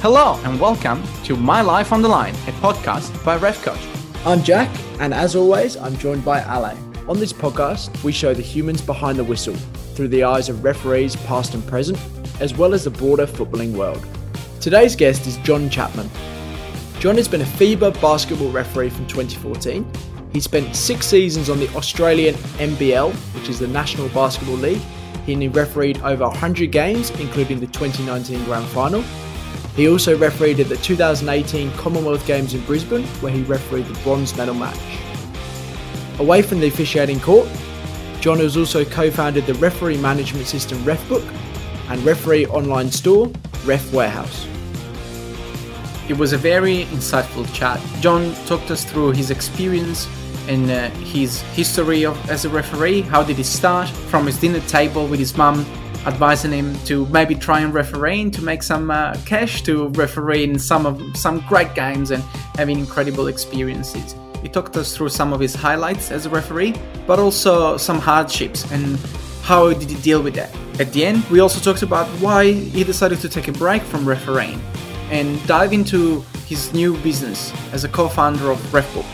Hello and welcome to My Life on the Line, a podcast by Ref Coach. I'm Jack, and as always, I'm joined by Ale. On this podcast, we show the humans behind the whistle through the eyes of referees past and present, as well as the broader footballing world. Today's guest is John Chapman. John has been a FIBA basketball referee from 2014. He spent six seasons on the Australian NBL, which is the National Basketball League. He refereed over 100 games, including the 2019 Grand Final. He also refereed at the 2018 Commonwealth Games in Brisbane, where he refereed the bronze medal match. Away from the officiating court, John has also co-founded the referee management system RefBook and referee online store Ref Warehouse. It was a very insightful chat. John talked us through his experience and uh, his history of, as a referee. How did he start from his dinner table with his mum, advising him to maybe try and referee to make some uh, cash, to referee in some of some great games and having incredible experiences. He talked us through some of his highlights as a referee, but also some hardships and how did he deal with that. At the end, we also talked about why he decided to take a break from refereeing and dive into his new business as a co-founder of RefBook.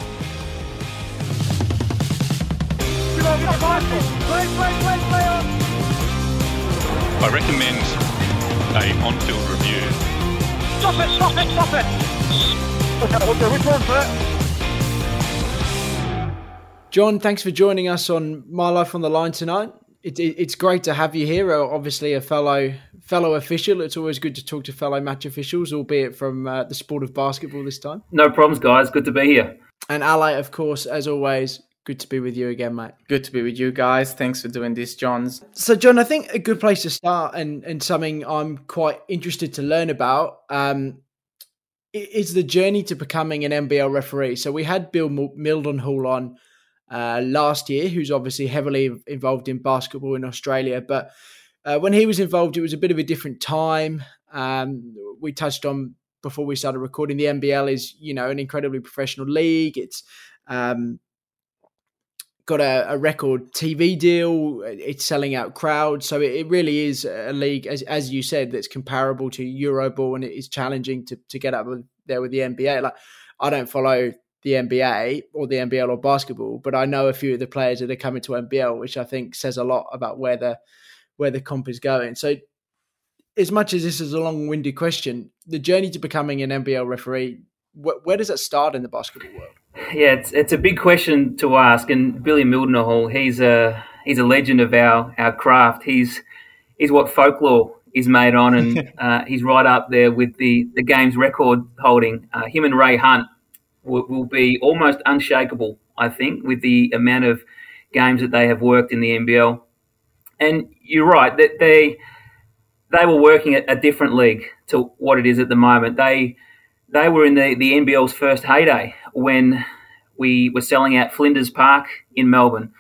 I recommend a on-field review. Stop it! Stop it! Stop it! Okay, which one, sir? John, thanks for joining us on My Life on the Line tonight. It, it, it's great to have you here. Uh, obviously, a fellow fellow official. It's always good to talk to fellow match officials, albeit from uh, the sport of basketball this time. No problems, guys. Good to be here. And Ale, of course, as always, Good to be with you again, mate. Good to be with you guys. Thanks for doing this, Johns. So, John, I think a good place to start, and and something I'm quite interested to learn about, um, is the journey to becoming an NBL referee. So, we had Bill Mildenhall on uh, last year, who's obviously heavily involved in basketball in Australia, but uh, when he was involved, it was a bit of a different time. Um, we touched on before we started recording. The NBL is, you know, an incredibly professional league. It's um, got a, a, record TV deal. It's selling out crowds, so it, it, really is a league, as as you said, that's comparable to Euroball, and it is challenging to to get up there with the NBA. Like I don't follow the NBA or the NBL or basketball, but I know a few of the players that are coming to NBL, which I think says a lot about where the where the comp is going. So, as much as this is a long-winded question, the journey to becoming an NBL referee, wh- where does it start in the basketball world? Yeah, it's it's a big question to ask, and Billy Mildenhall, he's a he's a legend of our our craft. He's he's what folklore is made on, and uh, he's right up there with the the game's record holding. Uh, him and Ray Hunt will, will, be almost unshakable, I think, with the amount of games that they have worked in the NBL. And you're right that they they were working at a different league to what it is at the moment. They they were in the, the NBL's first heyday when we were selling out Flinders Park in Melbourne.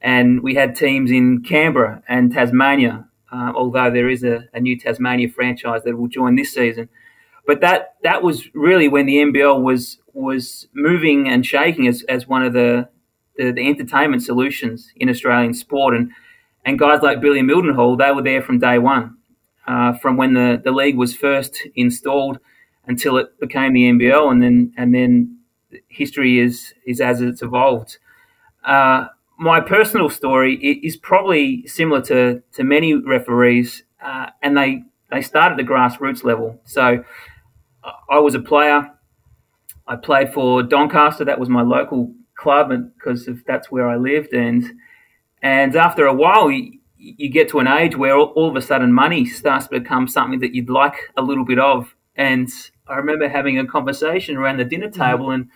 And we had teams in Canberra and Tasmania, uh, although there is a, a, new Tasmania franchise that will join this season. But that, that was really when the NBL was was moving and shaking as, as one of the, the, the entertainment solutions in Australian sport. And, and guys like Billy Mildenhall, they were there from day one, uh, from when the, the league was first installed until it became the NBL, and then and then history is is as it's evolved. Uh, my personal story is probably similar to to many referees, uh, and they they start at the grassroots level. So I was a player. I played for Doncaster. That was my local club, because that's where I lived. And and after a while, you, you get to an age where all, all, of a sudden money starts to become something that you'd like a little bit of. And I remember having a conversation around the dinner mm-hmm. table and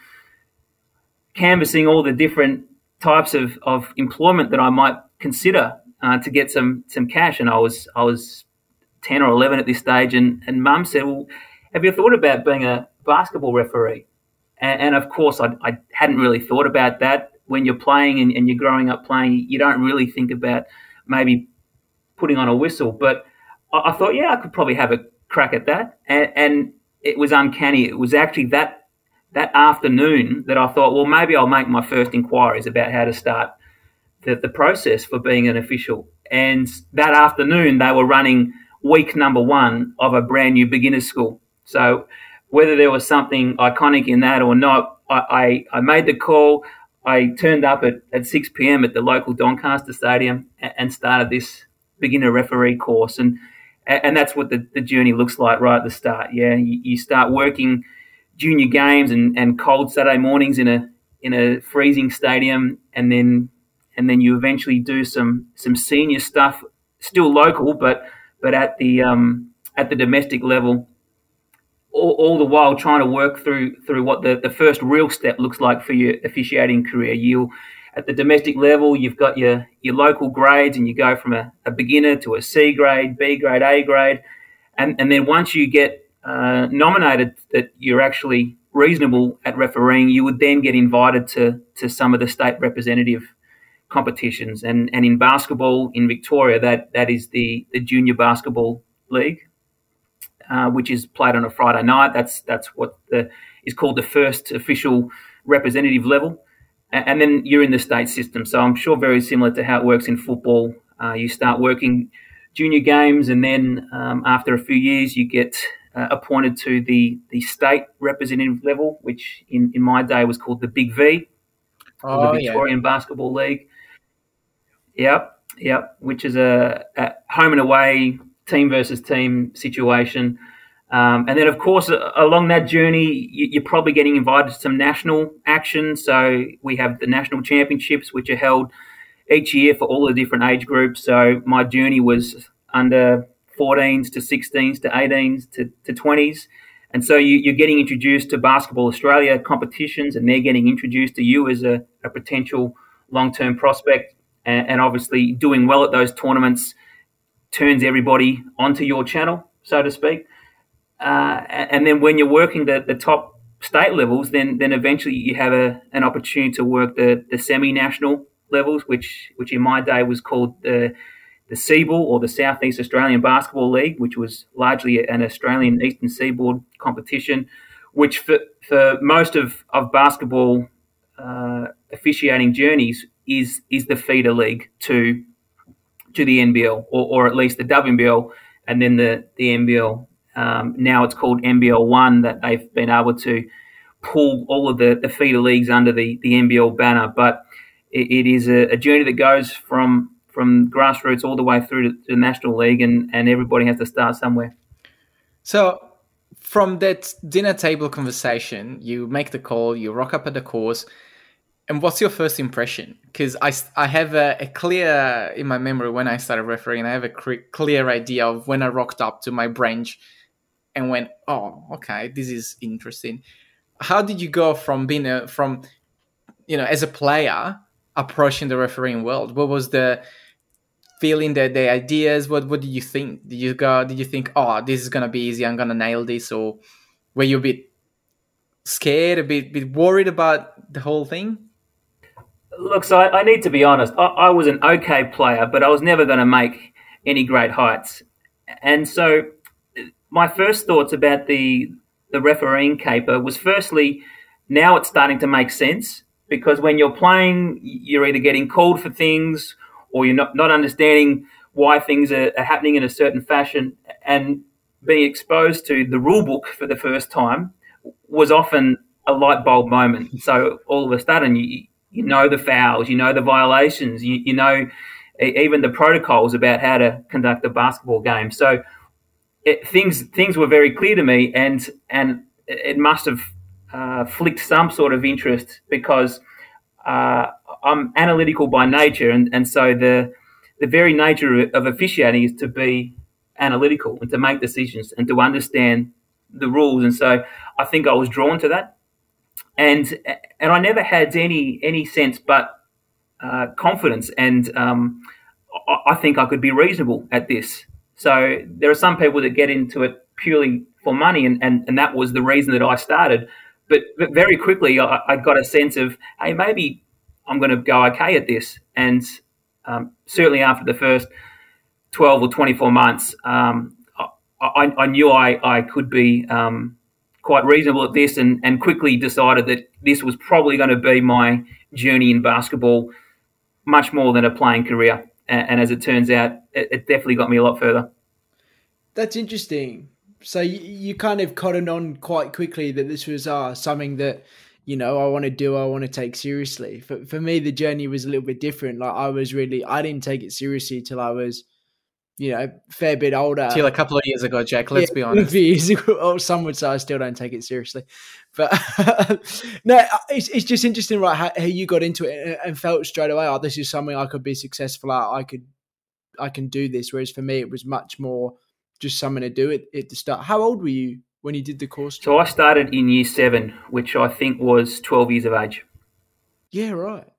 canvassing all the different types of, of employment that I might consider uh, to get some some cash. And I was I was ten or eleven at this stage, and and Mum said, "Well, have you thought about being a basketball referee?" And, and of course, I, I, hadn't really thought about that. When you're playing and, and you're growing up playing, you don't really think about maybe putting on a whistle. But I, I thought, yeah, I could probably have a crack at that. And, and it was uncanny. It was actually that that afternoon that I thought, well, maybe I'll make my first inquiries about how to start the, the process for being an official. And that afternoon, they were running week number one of a brand new beginner's school. So whether there was something iconic in that or not, I, I, I made the call. I turned up at, at 6 p.m. at the local Doncaster Stadium and started this beginner referee course. And and that's what the, the journey looks like right at the start. Yeah, you, you start working junior games and, and cold Saturday mornings in a in a freezing stadium, and then and then you eventually do some some senior stuff, still local, but but at the um, at the domestic level. All, all, the while trying to work through through what the, the first real step looks like for your officiating career. You at the domestic level, you've got your, your local grades and you go from a, a beginner to a C grade, B grade, A grade. And, and then once you get uh, nominated that you're actually reasonable at refereeing, you would then get invited to, to some of the state representative competitions. And, and in basketball in Victoria, that, that is the, the Junior Basketball League, uh, which is played on a Friday night. That's, that's what the, is called the first official representative level and then you're in the state system. So I'm sure very similar to how it works in football. Uh, you start working junior games, and then um, after a few years, you get uh, appointed to the the state representative level, which in, in my day was called the Big V, oh, the Victorian yeah. Basketball League. Yep, yep, which is a, a home and away team versus team situation. Um, and then, of course, along that journey, you're probably getting invited to some national action. So we have the national championships, which are held each year for all the different age groups. So my journey was under 14s to 16s to 18s to, to 20s. And so you, are getting introduced to Basketball Australia competitions, and they're getting introduced to you as a, a potential long term prospect. And, and obviously, doing well at those tournaments turns everybody onto your channel, so to speak. Uh, and then when you're working the, the top state levels, then then eventually you have a, an opportunity to work the, the semi-national levels, which which in my day was called the the SEABL or the Southeast Australian Basketball League, which was largely an Australian Eastern Seaboard competition, which for, for most of, of basketball uh, officiating journeys is is the feeder league to to the NBL or, or at least the WNBL and then the, the NBL um, now it's called NBL One that they've been able to pull all of the, the feeder leagues under the, the NBL banner. But it, it is a, a, journey that goes from from grassroots all the way through to, the national league, and, and everybody has to start somewhere. So from that dinner table conversation, you make the call, you rock up at the course, and what's your first impression? Because I, I have a, a, clear in my memory when I started refereeing, I have a clear idea of when I rocked up to my branch and went, "Oh, okay, this is interesting." How did you go from being a from you know as a player approaching the refereeing world? What was the feeling that the ideas? What what did you think? Did you go? Did you think, "Oh, this is gonna be easy. I'm gonna nail this," or were you a bit scared, a bit bit worried about the whole thing? Look, so I, I need to be honest. I, I was an okay player, but I was never going to make any great heights, and so my first thoughts about the the refereeing caper was firstly, now it's starting to make sense because when you're playing, you're either getting called for things or you're not, not understanding why things are, are happening in a certain fashion and being exposed to the rule book for the first time was often a light bulb moment. So all of a sudden, you you know the fouls, you know the violations, you, you know even the protocols about how to conduct a basketball game. So it, things things were very clear to me, and and it must have uh, flicked some sort of interest because uh, I'm analytical by nature, and, and so the the very nature of officiating is to be analytical and to make decisions and to understand the rules. And so I think I was drawn to that, and and I never had any any sense but uh, confidence, and um, I, I think I could be reasonable at this. So there are some people that get into it purely for money, and, and, and that was the reason that I started. But, but very quickly, I, I got a sense of, hey, maybe I'm going to go okay at this. And um, certainly after the first 12 or 24 months, um, I, I, knew I, I could be um, quite reasonable at this and, and quickly decided that this was probably going to be my journey in basketball much more than a playing career and, and as it turns out, it, it, definitely got me a lot further. That's interesting So you, you kind of cottoned on quite quickly that this was uh, something that you know I want to do. I want to take seriously. For for me, the journey was a little bit different. Like I was really I didn't take it seriously till I was you know, fair bit older. Till a couple of years ago, Jack. Let's Yeah, be honest. years ago, or some would say I still don't take it seriously, but no, uh, it's it's just interesting, right? How, how you got into it and, and felt straight away, oh, this is something I could be successful at. I could, I can do this. Whereas for me, it was much more just something to do it at the start. How old were you when you did the course? So I started in year seven, which I think was 12 years of age. Yeah, right.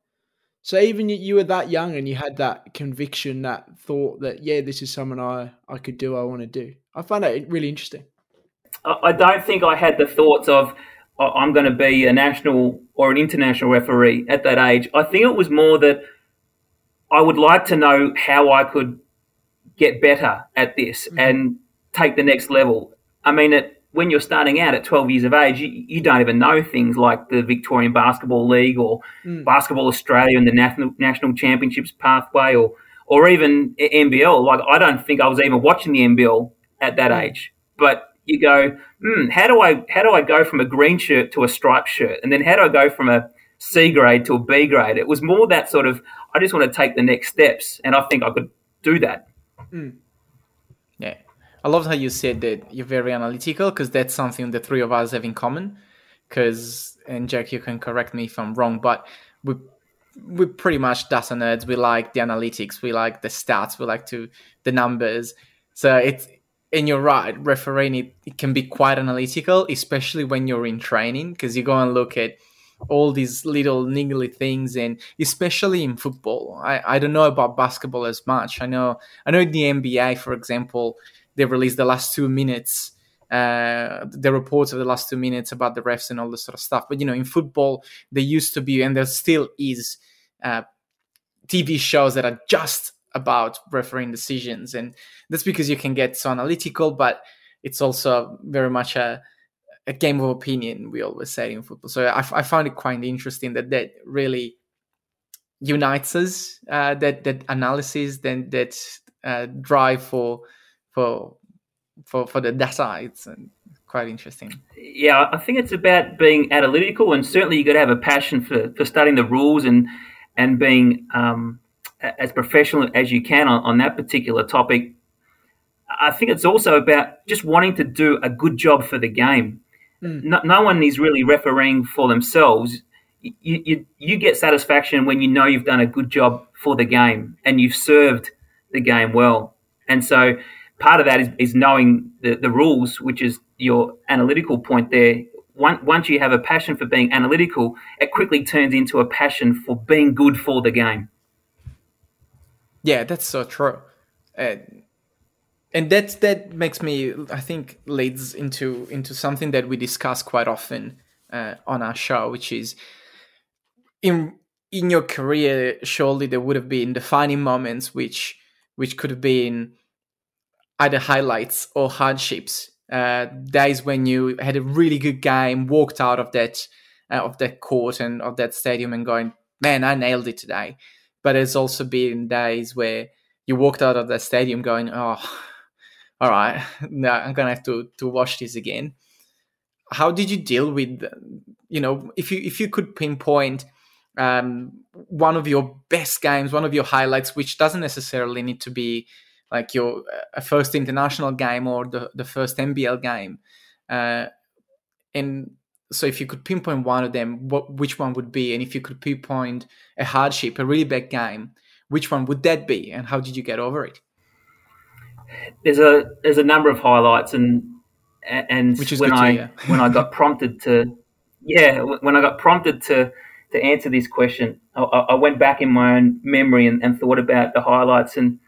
So even you, you were that young and you had that conviction, that thought that yeah, this is something I I could do. I want to do. I find that really interesting. I don't think I had the thoughts of "Oh, I'm going to be a national or an international referee at that age. I think it was more that I would like to know how I could get better at this mm-hmm. and take the next level. I mean, it, when you're starting out at 12 years of age, you, you don't even know things like the Victorian Basketball League or hmm. Basketball Australia and the national national championships pathway or or even NBL. Like I don't think I was even watching the NBL at that hmm. age. But you go, hmm, how do I how do I go from a green shirt to a striped shirt, and then how do I go from a C grade to a B grade? It was more that sort of I just want to take the next steps, and I think I could do that. Hmm. Yeah. I loved how you said that you're very analytical because that's something the three of us have in common. Because, and Jack, you can correct me if I'm wrong, but we we pretty much data nerds. We like the analytics, we like the stats, we like to the numbers. So it's and you're right, refereeing it, it can be quite analytical, especially when you're in training, because you go and look at all these little niggly things and especially in football. I, I don't know about basketball as much. I know I know the NBA, for example, they released the last two minutes uh, the reports of the last two minutes about the refs and all this sort of stuff. But you know, in football, there used to be, and there still is, uh, TV shows that are just about refereeing decisions, and that's because you can get so analytical, but it's also very much a a game of opinion. We always say in football. So I, I found it quite interesting that that really unites us. Uh, that that analysis, then that uh, drive for for for for the data. It's quite interesting. Yeah, I think it's about being analytical, and certainly you got to have a passion for, for studying the rules and and being um, as professional as you can on, on that particular topic. I think it's also about just wanting to do a good job for the game. No, no one is really refereeing for themselves. You, you you get satisfaction when you know you've done a good job for the game and you've served the game well. And so part of that is, is knowing the, the rules, which is your analytical point there. Once, once you have a passion for being analytical, it quickly turns into a passion for being good for the game. Yeah, that's so true. And and that that makes me I think leads into into something that we discuss quite often uh, on our show, which is in in your career, surely there would have been defining moments which which could have been either highlights or hardships. Uh, days when you had a really good game, walked out of that uh, of that court and of that stadium and going, man, I nailed it today. But there's also been days where you walked out of that stadium going, oh, all right, I'm gonna have to to watch this again. How did you deal with, you know, if you if you could pinpoint um, one of your best games, one of your highlights, which doesn't necessarily need to be like your uh, first international game or the, the first NBL game. Uh, and so if you could pinpoint one of them, what which one would be? And if you could pinpoint a hardship, a really bad game, which one would that be? And how did you get over it? There's a there's a number of highlights, and and Which is when I hear. when I got prompted to yeah when I got prompted to to answer this question, I, I went back in my own memory and, and thought about the highlights and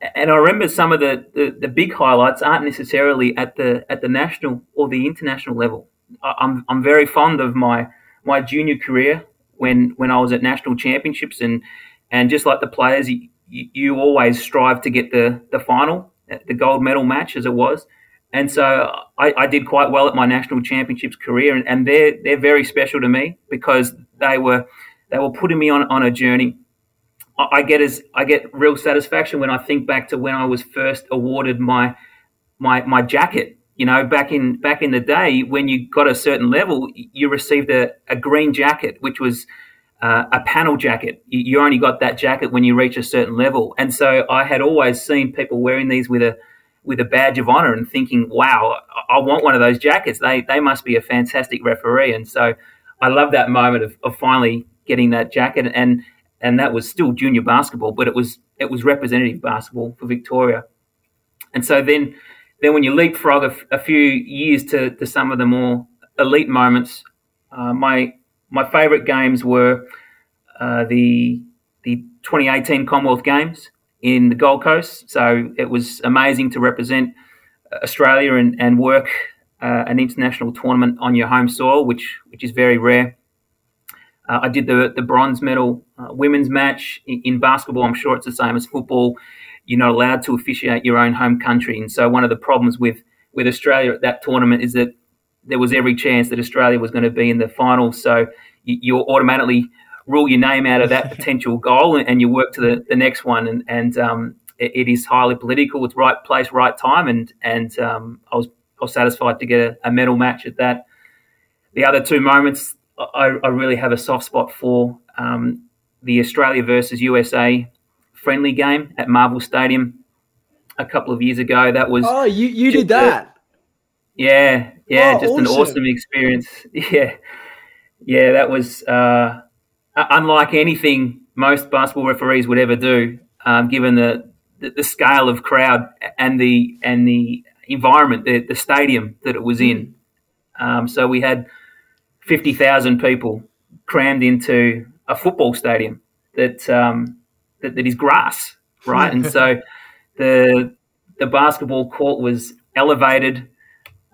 and I remember some of the, the, the big highlights aren't necessarily at the at the national or the international level. I, I'm I'm very fond of my my junior career when when I was at national championships and and just like the players, you, you always strive to get the the final, uh, the gold medal match as it was. And so I, I did quite well at my national championships career, and, and they're they're very special to me because they were they were putting me on on a journey I get as I get real satisfaction when I think back to when I was first awarded my my my jacket you know, back in back in the day, when you got a certain level, you received a, a green jacket, which was uh, a panel jacket. You, only got that jacket when you reach a certain level, and so I had always seen people wearing these with a with a badge of honor and thinking, "Wow, I want one of those jackets. They they must be a fantastic referee." And so I love that moment of, of finally getting that jacket, and and that was still junior basketball, but it was it was representative basketball for Victoria. And so then then when you leapfrog a, a few years to, to some of the more elite moments, uh, my my favourite games were uh, the the 2018 Commonwealth Games in the Gold Coast. So it was amazing to represent Australia and, and work uh, an international tournament on your home soil, which which is very rare. Uh, I did the the bronze medal uh, women's match in, in, basketball. I'm sure it's the same as football. You're not allowed to officiate your own home country, and so one of the problems with with Australia at that tournament is that there was every chance that Australia was going to be in the final. So you, you automatically rule your name out of that potential goal, and, and, you work to the, the next one. And, and um, it, it is highly political. It's right place, right time, and and um, I was I was satisfied to get a, a medal match at that. The other two moments I, I really have a soft spot for um, the Australia versus USA friendly game at Marvel Stadium a couple of years ago. That was oh, you you did that. yeah, yeah, oh, just awesome. an awesome experience. Yeah, yeah, that was uh, unlike anything most basketball referees would ever do, um, given the, the, the scale of crowd and the and the environment, the, the stadium that it was in. Hmm. Um, so we had 50,000 people crammed into a football stadium that, um, that, that is grass, right? and so the, the basketball court was elevated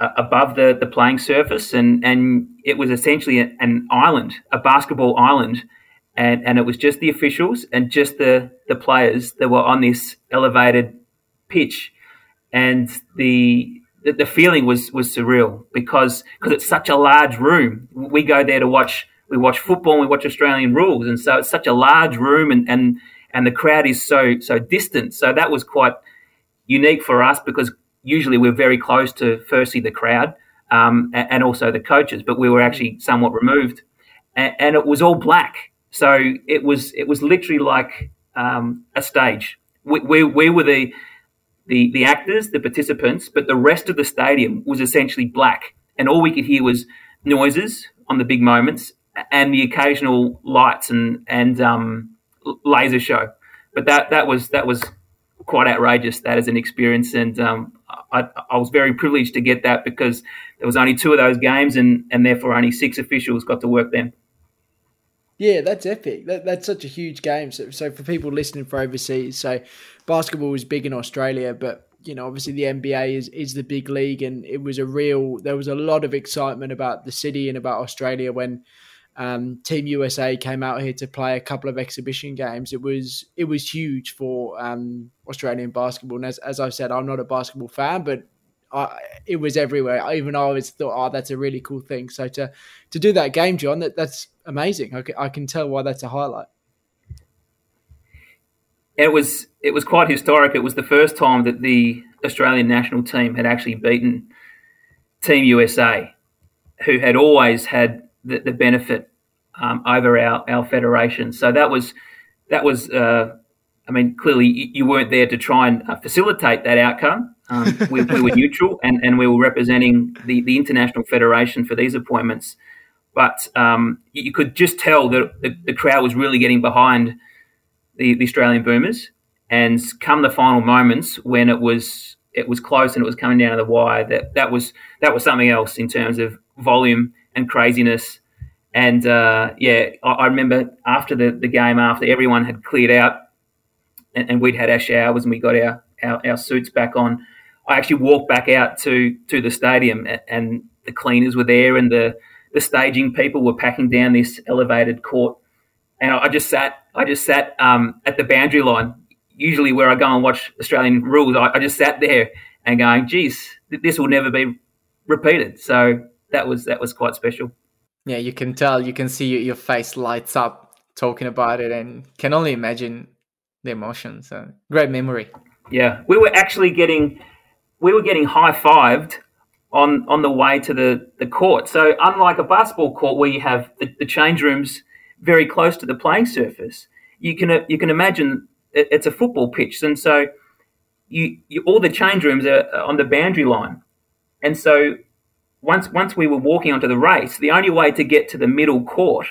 uh, above the, the playing surface and, and it was essentially an island, a basketball island. And, and it was just the officials and just the, the players that were on this elevated pitch. And the the, the feeling was was surreal because because it's such a large room. We go there to watch we watch football, and we watch Australian rules, and so it's such a large room, and and and the crowd is so so distant. So that was quite unique for us because usually we're very close to firstly the crowd um, and, also the coaches, but we were actually somewhat removed, and, and, it was all black. So it was it was literally like um, a stage. We, we, we were the the, the actors, the participants, but the rest of the stadium was essentially black. And all we could hear was noises on the big moments and the occasional lights and, and um, laser show. But that, that was that was quite outrageous, that as an experience. And um, I, I was very privileged to get that because there was only two of those games and, and therefore only six officials got to work them. Yeah, that's epic. That, that's such a huge game. So, so for people listening for overseas, so basketball is big in Australia, but you know, obviously the NBA is is the big league, and it was a real. There was a lot of excitement about the city and about Australia when um, Team USA came out here to play a couple of exhibition games. It was it was huge for um, Australian basketball. And as as I've said, I'm not a basketball fan, but I, it was everywhere. Even I always thought, oh, that's a really cool thing. So to to do that game, John, that that's amazing. I can, I can tell why that's a highlight. It was it was quite historic. It was the first time that the Australian national team had actually beaten Team USA, who had always had the, the benefit um, over our, our federation. So that was that was. Uh, I mean, clearly you weren't there to try and uh, facilitate that outcome. Um, we, we, were neutral and, and we were representing the, the international federation for these appointments. But um, you could just tell that the, the, crowd was really getting behind the, the Australian Boomers. And come the final moments when it was it was close and it was coming down to the wire, that that was that was something else in terms of volume and craziness. And uh, yeah, I, I, remember after the, the game, after everyone had cleared out and, and we'd had our showers and we got our, our, our suits back on, I actually walked back out to to the stadium and the cleaners were there and the the staging people were packing down this elevated court, and I just sat. I just sat um, at the boundary line. Usually, where I go and watch Australian rules, I, I just sat there and going, "Geez, this will never be repeated." So that was that was quite special. Yeah, you can tell. You can see your face lights up talking about it, and can only imagine the emotions. So great memory. Yeah, we were actually getting we were getting high fived on on the way to the the court. So unlike a basketball court where you have the, the change rooms very close to the playing surface, you can you can imagine it, it's a football pitch, and so you, you all the change rooms are on the boundary line, and so once once we were walking onto the race, the only way to get to the middle court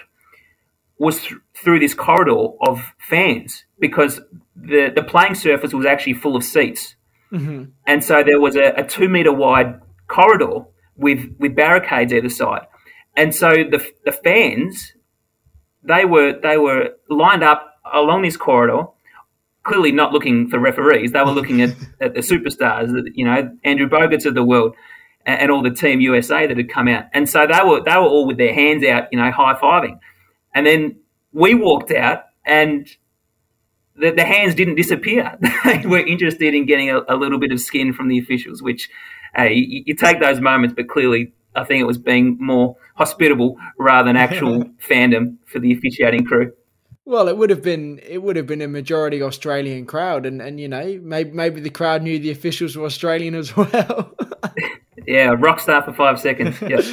was th- through this corridor of fans because the the playing surface was actually full of seats, Mm-hmm. and so there was a, a two meter wide corridor with with barricades either side, and so the the fans they were they were lined up along this corridor clearly not looking for referees. They were looking at, at the superstars, you know, Andrew Bogut's of the world, and, and, all the Team USA that had come out. And so they were they were all with their hands out, you know, high fiving. And then we walked out, and the, the hands didn't disappear. they were interested in getting a, a, little bit of skin from the officials, which uh, you, you take those moments, but clearly. I think it was being more hospitable rather than actual fandom for the officiating crew. Well, it would have been it would have been a majority Australian crowd, and, and you know maybe maybe the crowd knew the officials were Australian as well. yeah, rock star for five seconds. Yes.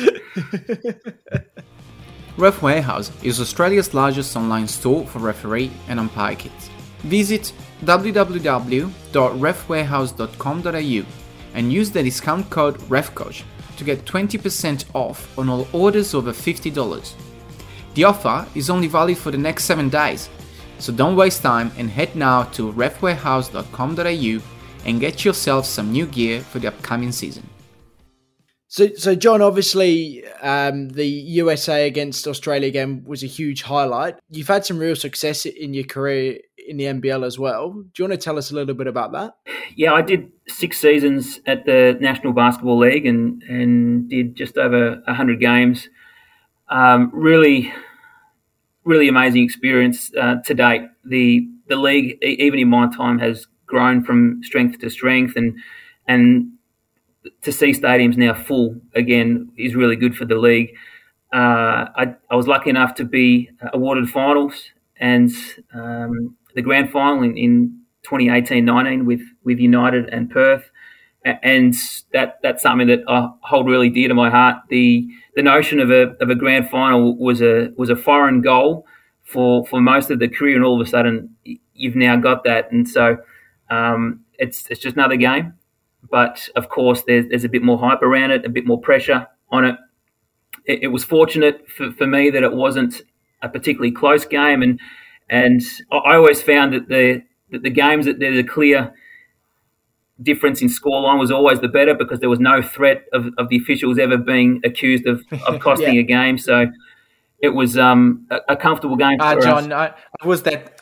Ref Warehouse is Australia's largest online store for referee and umpire kits. Visit www.refwarehouse.com.au and use the discount code REFCOACH to get 20% off on all orders over $50. The offer is only valid for the next 7 days, so don't waste time and head now to refwarehouse.com.au and get yourself some new gear for the upcoming season. So, so John, obviously, um, the USA against Australia game was a huge highlight. You've had some real success in your career in the NBL as well. Do you want to tell us a little bit about that? Yeah, I did six seasons at the National Basketball League and and did just over hundred games. Um, really, really amazing experience uh, to date. The the league, even in my time, has grown from strength to strength, and and to see stadiums now full again is really good for the league. Uh, I, I was lucky enough to be awarded finals and um, the grand final in, in 2018-19 with, with United and Perth. And that that's something that I hold really dear to my heart. The the notion of a of a grand final was a was a foreign goal for for most of the career, and all of a sudden you've now got that, and so um, it's it's just another game. But of course, there's there's a bit more hype around it, a bit more pressure on it. It, it was fortunate for, for me that it wasn't a particularly close game, and and I always found that the that the games that there's a clear difference in scoreline was always the better because there was no threat of, of the officials ever being accused of, of costing yeah. a game. So it was um, a, a, comfortable game. Uh, John, I, I, was that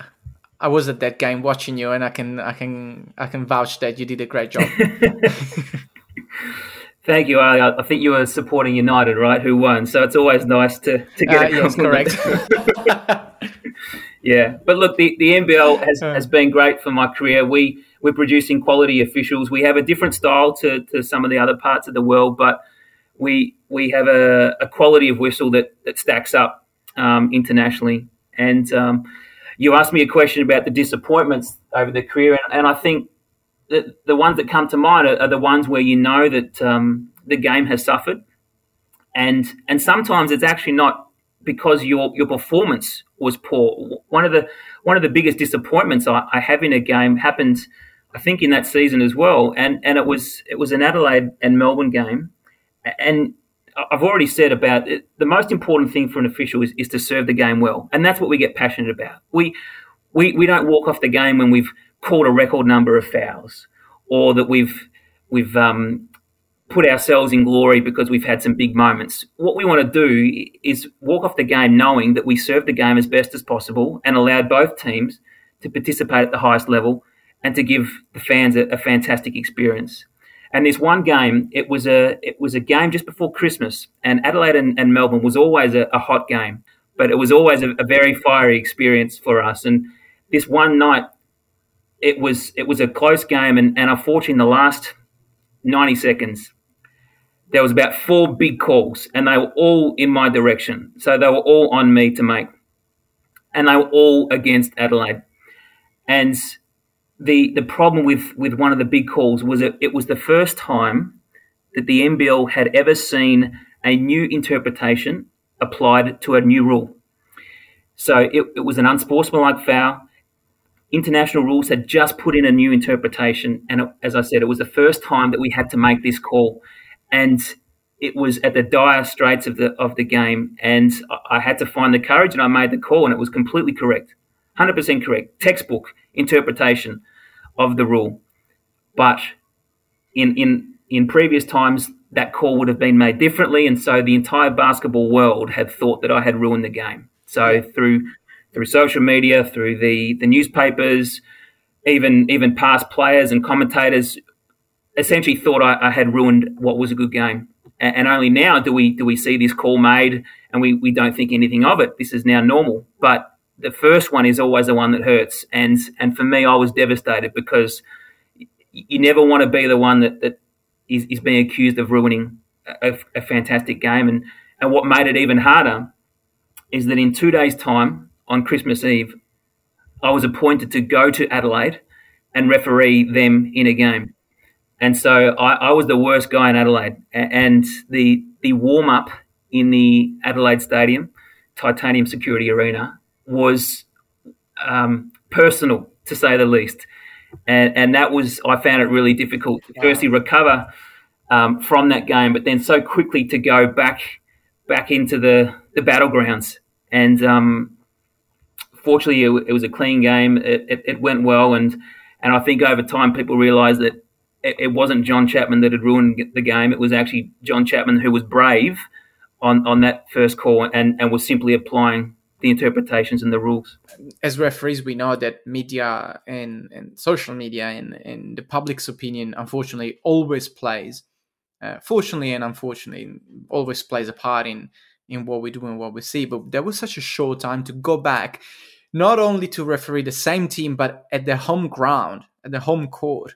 I was at that game watching you, and I can I can I can vouch that you did a great job. Thank you. I, I, think you were supporting United, right? Who won? So it's always nice to, to get uh, a yes, correct. yeah, but look, the, the NBL has, has been great for my career. We we're producing quality officials. We have a different style to, to some of the other parts of the world, but we we have a, a quality of whistle that, that stacks up um, internationally. And um, you asked me a question about the disappointments over the career, and, and I think the, the ones that come to mind are, are the ones where you know that um, the game has suffered, and and sometimes it's actually not because your your performance was poor. One of the one of the biggest disappointments I, I have in a game happened, I think, in that season as well, and and it was it was an Adelaide and Melbourne game, and I've already said about it, the most important thing for an official is, is to serve the game well, and that's what we get passionate about. We we we don't walk off the game when we've called a record number of fouls, or that we've we've um, put ourselves in glory because we've had some big moments. What we want to do is walk off the game knowing that we served the game as best as possible and allowed both teams to participate at the highest level and to give the fans a, a fantastic experience. And this one game, it was a it was a game just before Christmas, and Adelaide and, and Melbourne was always a, a, hot game, but it was always a, a very fiery experience for us. And this one night, it was it was a close game, and, and unfortunately, in the last ninety seconds, there was about four big calls, and they were all in my direction. So they were all on me to make, and they were all against Adelaide. And the the problem with with one of the big calls was that it was the first time that the NBL had ever seen a new interpretation applied to a new rule. So it, it was an unsportsmanlike foul. International rules had just put in a new interpretation, and it, as I said, it was the first time that we had to make this call, and it was at the dire straits of the of the game, and I had to find the courage, and I made the call, and it was completely correct, hundred percent correct, textbook interpretation of the rule. But in in in previous times, that call would have been made differently, and so the entire basketball world had thought that I had ruined the game. So through through social media, through the the newspapers, even even past players and commentators, essentially thought I, I had ruined what was a good game. And, and, only now do we do we see this call made, and we we don't think anything of it. This is now normal, but the first one is always the one that hurts. And and for me, I was devastated because you never want to be the one that, that is, is being accused of ruining a, a fantastic game. And, and what made it even harder is that in two days' time, on Christmas Eve, I was appointed to go to Adelaide and referee them in a game. And so I, I was the worst guy in Adelaide. And the, the warm up in the Adelaide Stadium, Titanium Security Arena, was um, personal to say the least and and that was I found it really difficult to firstly recover um, from that game, but then so quickly to go back back into the the battlegrounds. And um, fortunately, it, it, was a clean game. It, it, it, went well, and and I think over time people realised that it, it wasn't John Chapman that had ruined the game. It was actually John Chapman who was brave on on that first call and and was simply applying the interpretations and the rules. As referees, we know that media and, and social media and, and the public's opinion, unfortunately, always plays, uh, fortunately and unfortunately, always plays a part in, in what we do and what we see. But there was such a short time to go back, not only to referee the same team, but at the home ground, at the home court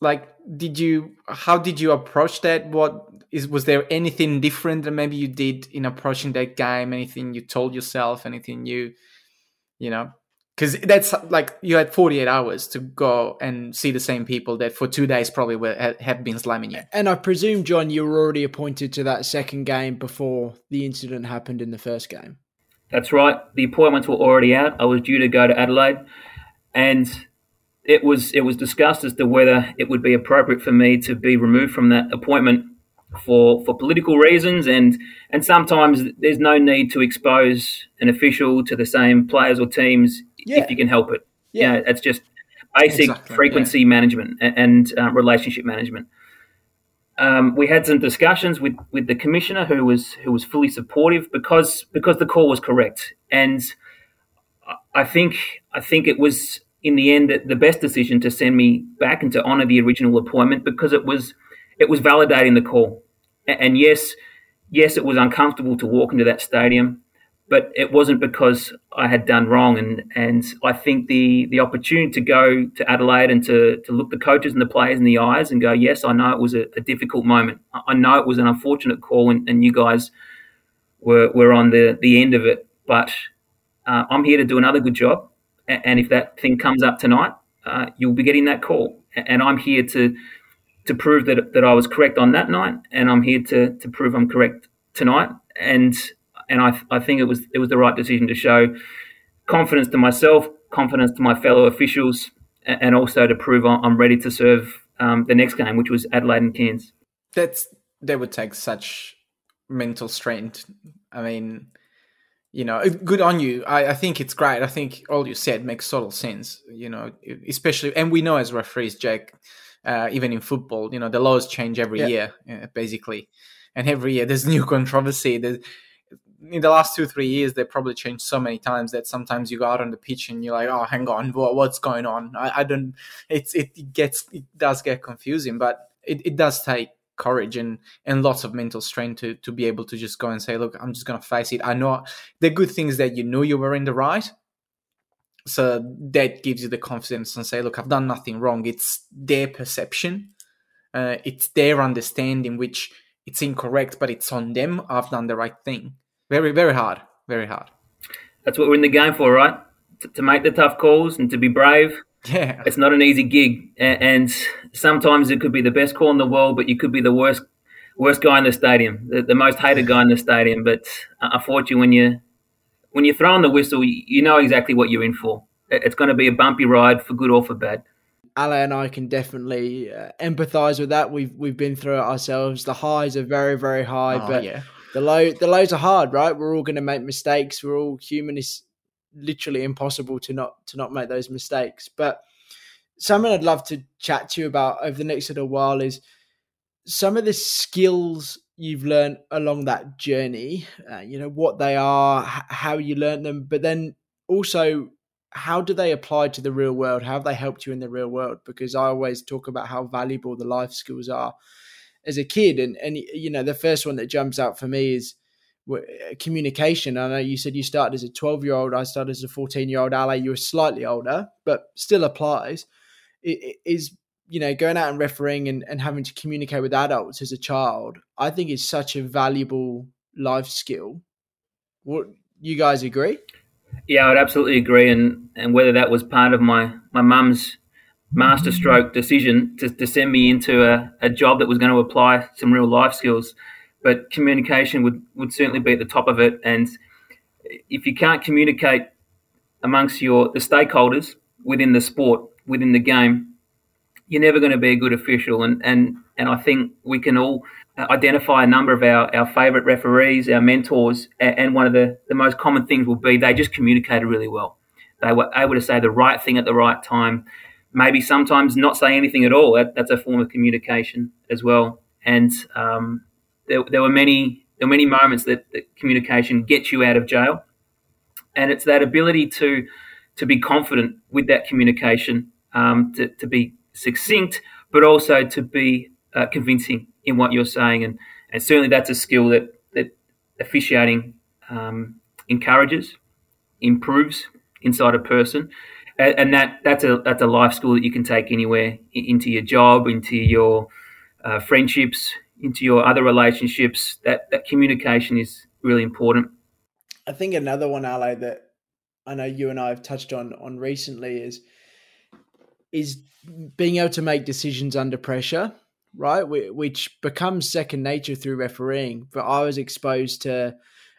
like did you how did you approach that? What is was there anything different that maybe you did in approaching that game? Anything you told yourself? Anything you you know? Because that's like you had 48 hours to go and see the same people that for two days probably were, have been slamming you. And i presume john you were already appointed to that second game before the incident happened in the first game. That's right. The appointments were already out. I was due to go to adelaide. And it was it was discussed as to whether it would be appropriate for me to be removed from that appointment for for political reasons and and sometimes there's no need to expose an official to the same players or teams yeah. if you can help it. Yeah, you know, it's just basic exactly, frequency yeah. management and, and uh, relationship management. Um, we had some discussions with, with the commissioner who was who was fully supportive because because the call was correct and I think I think it was in the end the best decision to send me back and to honour the original appointment because it was it was validating the call. And yes, yes, it was uncomfortable to walk into that stadium, but it wasn't because I had done wrong. And and I think the the opportunity to go to Adelaide and to to look the coaches and the players in the eyes and go, yes, I know it was a, a difficult moment. I know it was an unfortunate call, and, and you guys were were on the the end of it, but. Uh, I'm here to do another good job and if that thing comes up tonight, uh, you'll be getting that call. And I'm here to to prove that that I was correct on that night, and I'm here to to prove I'm correct tonight. And and I I think it was it was the right decision to show confidence to myself, confidence to my fellow officials, and also to prove I'm ready to serve um, the next game, which was Adelaide and Cairns. That's that would take such mental strength. I mean, you know, good on you. I, I think it's great. I think all you said makes total sense. You know, especially, and we know as referees, Jack, uh, even in football, you know, the laws change every yeah. year, uh, basically, and every year there's new controversy. There's, in the last two three years, they probably changed so many times that sometimes you go out on the pitch and you're like, oh, hang on, what, what's going on? I, I don't. It's it gets it does get confusing, but it, it does take courage and and lots of mental strength to to be able to just go and say look i'm just going to face it. I know the good things that you knew you were in the right so that gives you the confidence and say look i've done nothing wrong. It's their perception uh, it's their understanding which it's incorrect but it's on them. I've done the right thing. Very very hard very hard. That's what we're in the game for right? To, to make the tough calls and to be brave Yeah. It's not an easy gig, and sometimes it could be the best call in the world, but you could be the worst worst guy in the stadium, the, the most hated guy in the stadium. But uh, unfortunately, when you when you're throwing the whistle, you know exactly what you're in for. It's going to be a bumpy ride for good or for bad. Ale and I can definitely uh, empathise with that. We've we've been through it ourselves. The highs are very very high, Oh, but yeah. the low the lows are hard, right? We're all going to make mistakes. We're all human. It's literally impossible to not to not make those mistakes. But something I'd love to chat to you about over the next little while is some of the skills you've learned along that journey. Uh, you know what they are, h- how you learned them, but then also how do they apply to the real world? How have they helped you in the real world? Because I always talk about how valuable the life skills are as a kid, and and you know the first one that jumps out for me is Uh, communication. I know you said you started as a twelve year old. I started as a fourteen year old. Ale, you were slightly older, but still applies. It, it is you know going out and refereeing and, and having to communicate with adults as a child. I think is such a valuable life skill. What you guys agree? Yeah, I'd absolutely agree, and and whether that was part of my my mum's masterstroke decision to, to send me into a, a job that was going to apply some real life skills, but communication would would certainly be at the top of it. And if you can't communicate amongst your the stakeholders within the sport, within the game, you're never going to be a good official. And and and I think we can all identify a number of our, our favourite referees, our mentors, and, and one of the, the most common things will be they just communicated really well. They were able to say the right thing at the right time, maybe sometimes not say anything at all. That, that's a form of communication as well. And um, there, there were many there were many moments that, that communication gets you out of jail, and it's that ability to to be confident with that communication, um, to, to be succinct, but also to be uh, convincing in what you're saying, and, and certainly that's a skill that that officiating um, encourages, improves inside a person, and, and, that that's a that's a life skill that you can take anywhere into your job, into your uh, friendships, into your other relationships. That that communication is really important. I think another one, Ale, that I know you and I have touched on on recently is is being able to make decisions under pressure right? Which becomes second nature through refereeing. But I was exposed to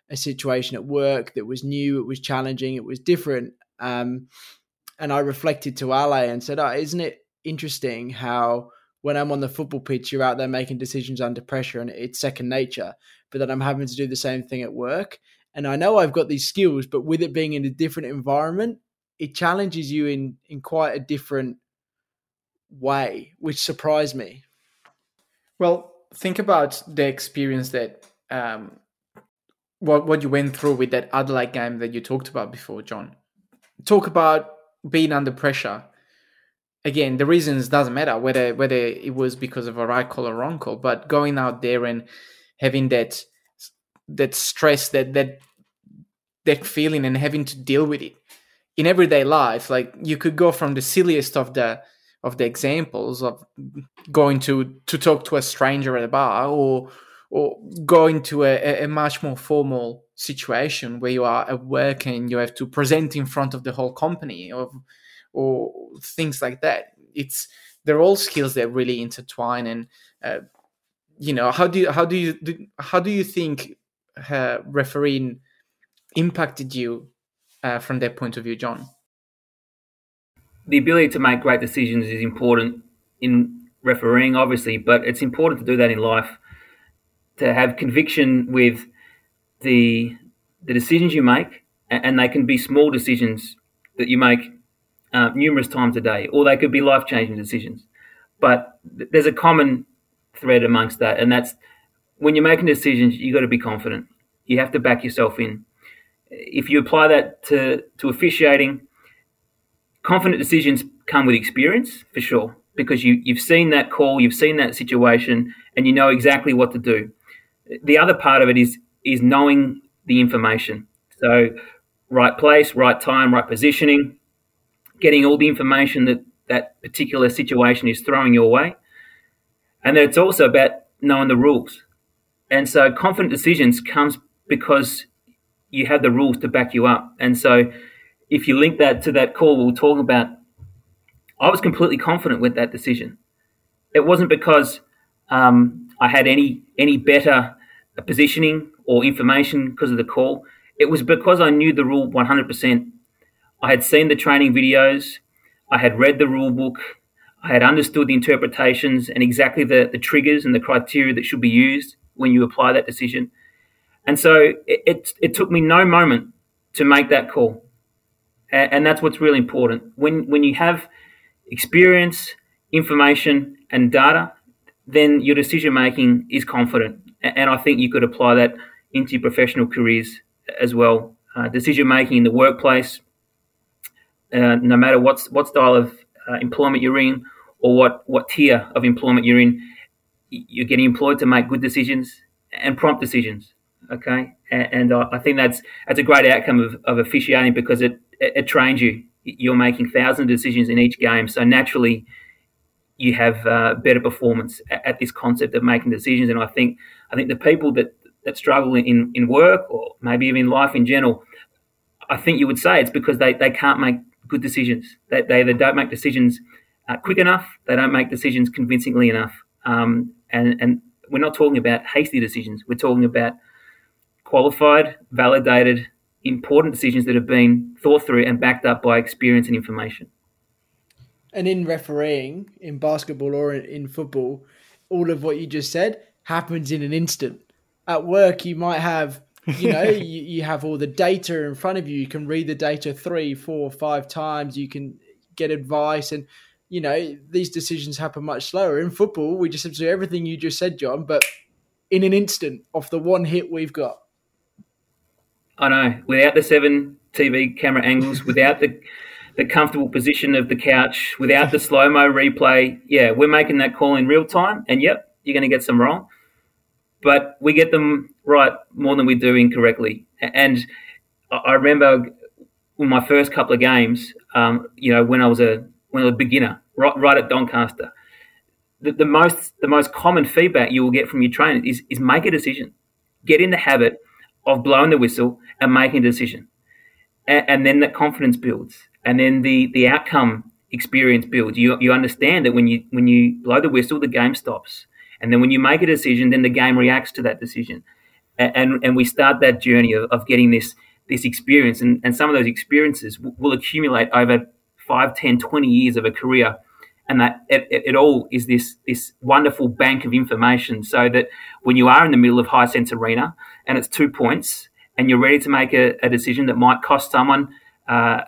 a situation at work that was new, it was challenging, it was different. Um, and I reflected to Ale and said, oh, Isn't it interesting how when I'm on the football pitch, you're out there making decisions under pressure and it's second nature, but that I'm having to do the same thing at work? And I know I've got these skills, but with it being in a different environment, it challenges you in, in quite a different way, which surprised me. Well, think about the experience that um, what what you went through with that Adelaide game that you talked about before, John. Talk about being under pressure. Again, the reasons doesn't matter whether whether it was because of a right call or wrong call, but going out there and having that that stress, that that that feeling, and having to deal with it in everyday life. Like you could go from the silliest of the of the examples of going to to talk to a stranger at a bar or or going to a, a much more formal situation where you are at work and you have to present in front of the whole company or or things like that it's they're all skills that really intertwine and uh, you know how do you how do you do, how do you think uh, refereeing impacted you uh, from that point of view john the ability to make great decisions is important in refereeing, obviously, but it's important to do that in life. To have conviction with the the decisions you make, and they can be small decisions that you make uh, numerous times a day, or they could be life changing decisions. But there's a common thread amongst that, and that's when you're making decisions, you've got to be confident. You have to back yourself in. If you apply that to to officiating, confident decisions come with experience for sure because you, you've seen that call, you've seen that situation, and you know exactly what to do. The other part of it is is knowing the information. So, right place, right time, right positioning, getting all the information that that particular situation is throwing your way, and then it's also about knowing the rules. And so, confident decisions comes because you have the rules to back you up. And so, if you link that to that call we'll talk about I was completely confident with that decision. It wasn't because um, I had any any better positioning or information because of the call. It was because I knew the rule 100%. I had seen the training videos, I had read the rule book, I had understood the interpretations and exactly the, the triggers and the criteria that should be used when you apply that decision. And so it, it, it took me no moment to make that call. And, and that's what's really important. When, when you have experience, information, and data, then your decision making is confident. And I think you could apply that into your professional careers as well. Uh, decision making in the workplace, uh, no matter what what style of uh, employment you're in or what what tier of employment you're in, you're getting employed to make good decisions and prompt decisions. Okay, and, and I think that's that's a great outcome of, of officiating because it, it, it trains you. You're making thousands of decisions in each game, so naturally you have uh, better performance at, at, this concept of making decisions. And I think I think the people that that struggle in, in work or maybe even life in general, I think you would say it's because they, they can't make good decisions. They, they don't make decisions uh, quick enough, they don't make decisions convincingly enough. Um, and, and we're not talking about hasty decisions. We're talking about qualified, validated, important decisions that have been thought through and backed up by experience and information. And in refereeing, in basketball or in football, all of what you just said happens in an instant. At work, you might have, you know, you, you have all the data in front of you. You can read the data three, four, five times. You can get advice, and you know these decisions happen much slower. In football, we just have to do everything you just said, John, but in an instant, off the one hit we've got. I know. Without the seven TV camera angles, without the the comfortable position of the couch without the slow mo replay. Yeah, we're making that call in real time, and yep, you're going to get some wrong, but we get them right more than we do incorrectly. And I remember in my first couple of games, um, you know, when I was a when I was a beginner, right, right at Doncaster, the, the most the most common feedback you will get from your trainer is is make a decision, get in the habit of blowing the whistle and making a decision, and, and then that confidence builds and then the the outcome experience builds. You you understand that when you when you blow the whistle, the game stops, and then when you make a decision, then the game reacts to that decision, and and, we start that journey of, of getting this this experience, and, and some of those experiences will accumulate over 5, 10, 20 years of a career. And that it, it, all is this this wonderful bank of information, so that when you are in the middle of Hisense Arena and it's two points, and you're ready to make a, a decision that might cost someone uh,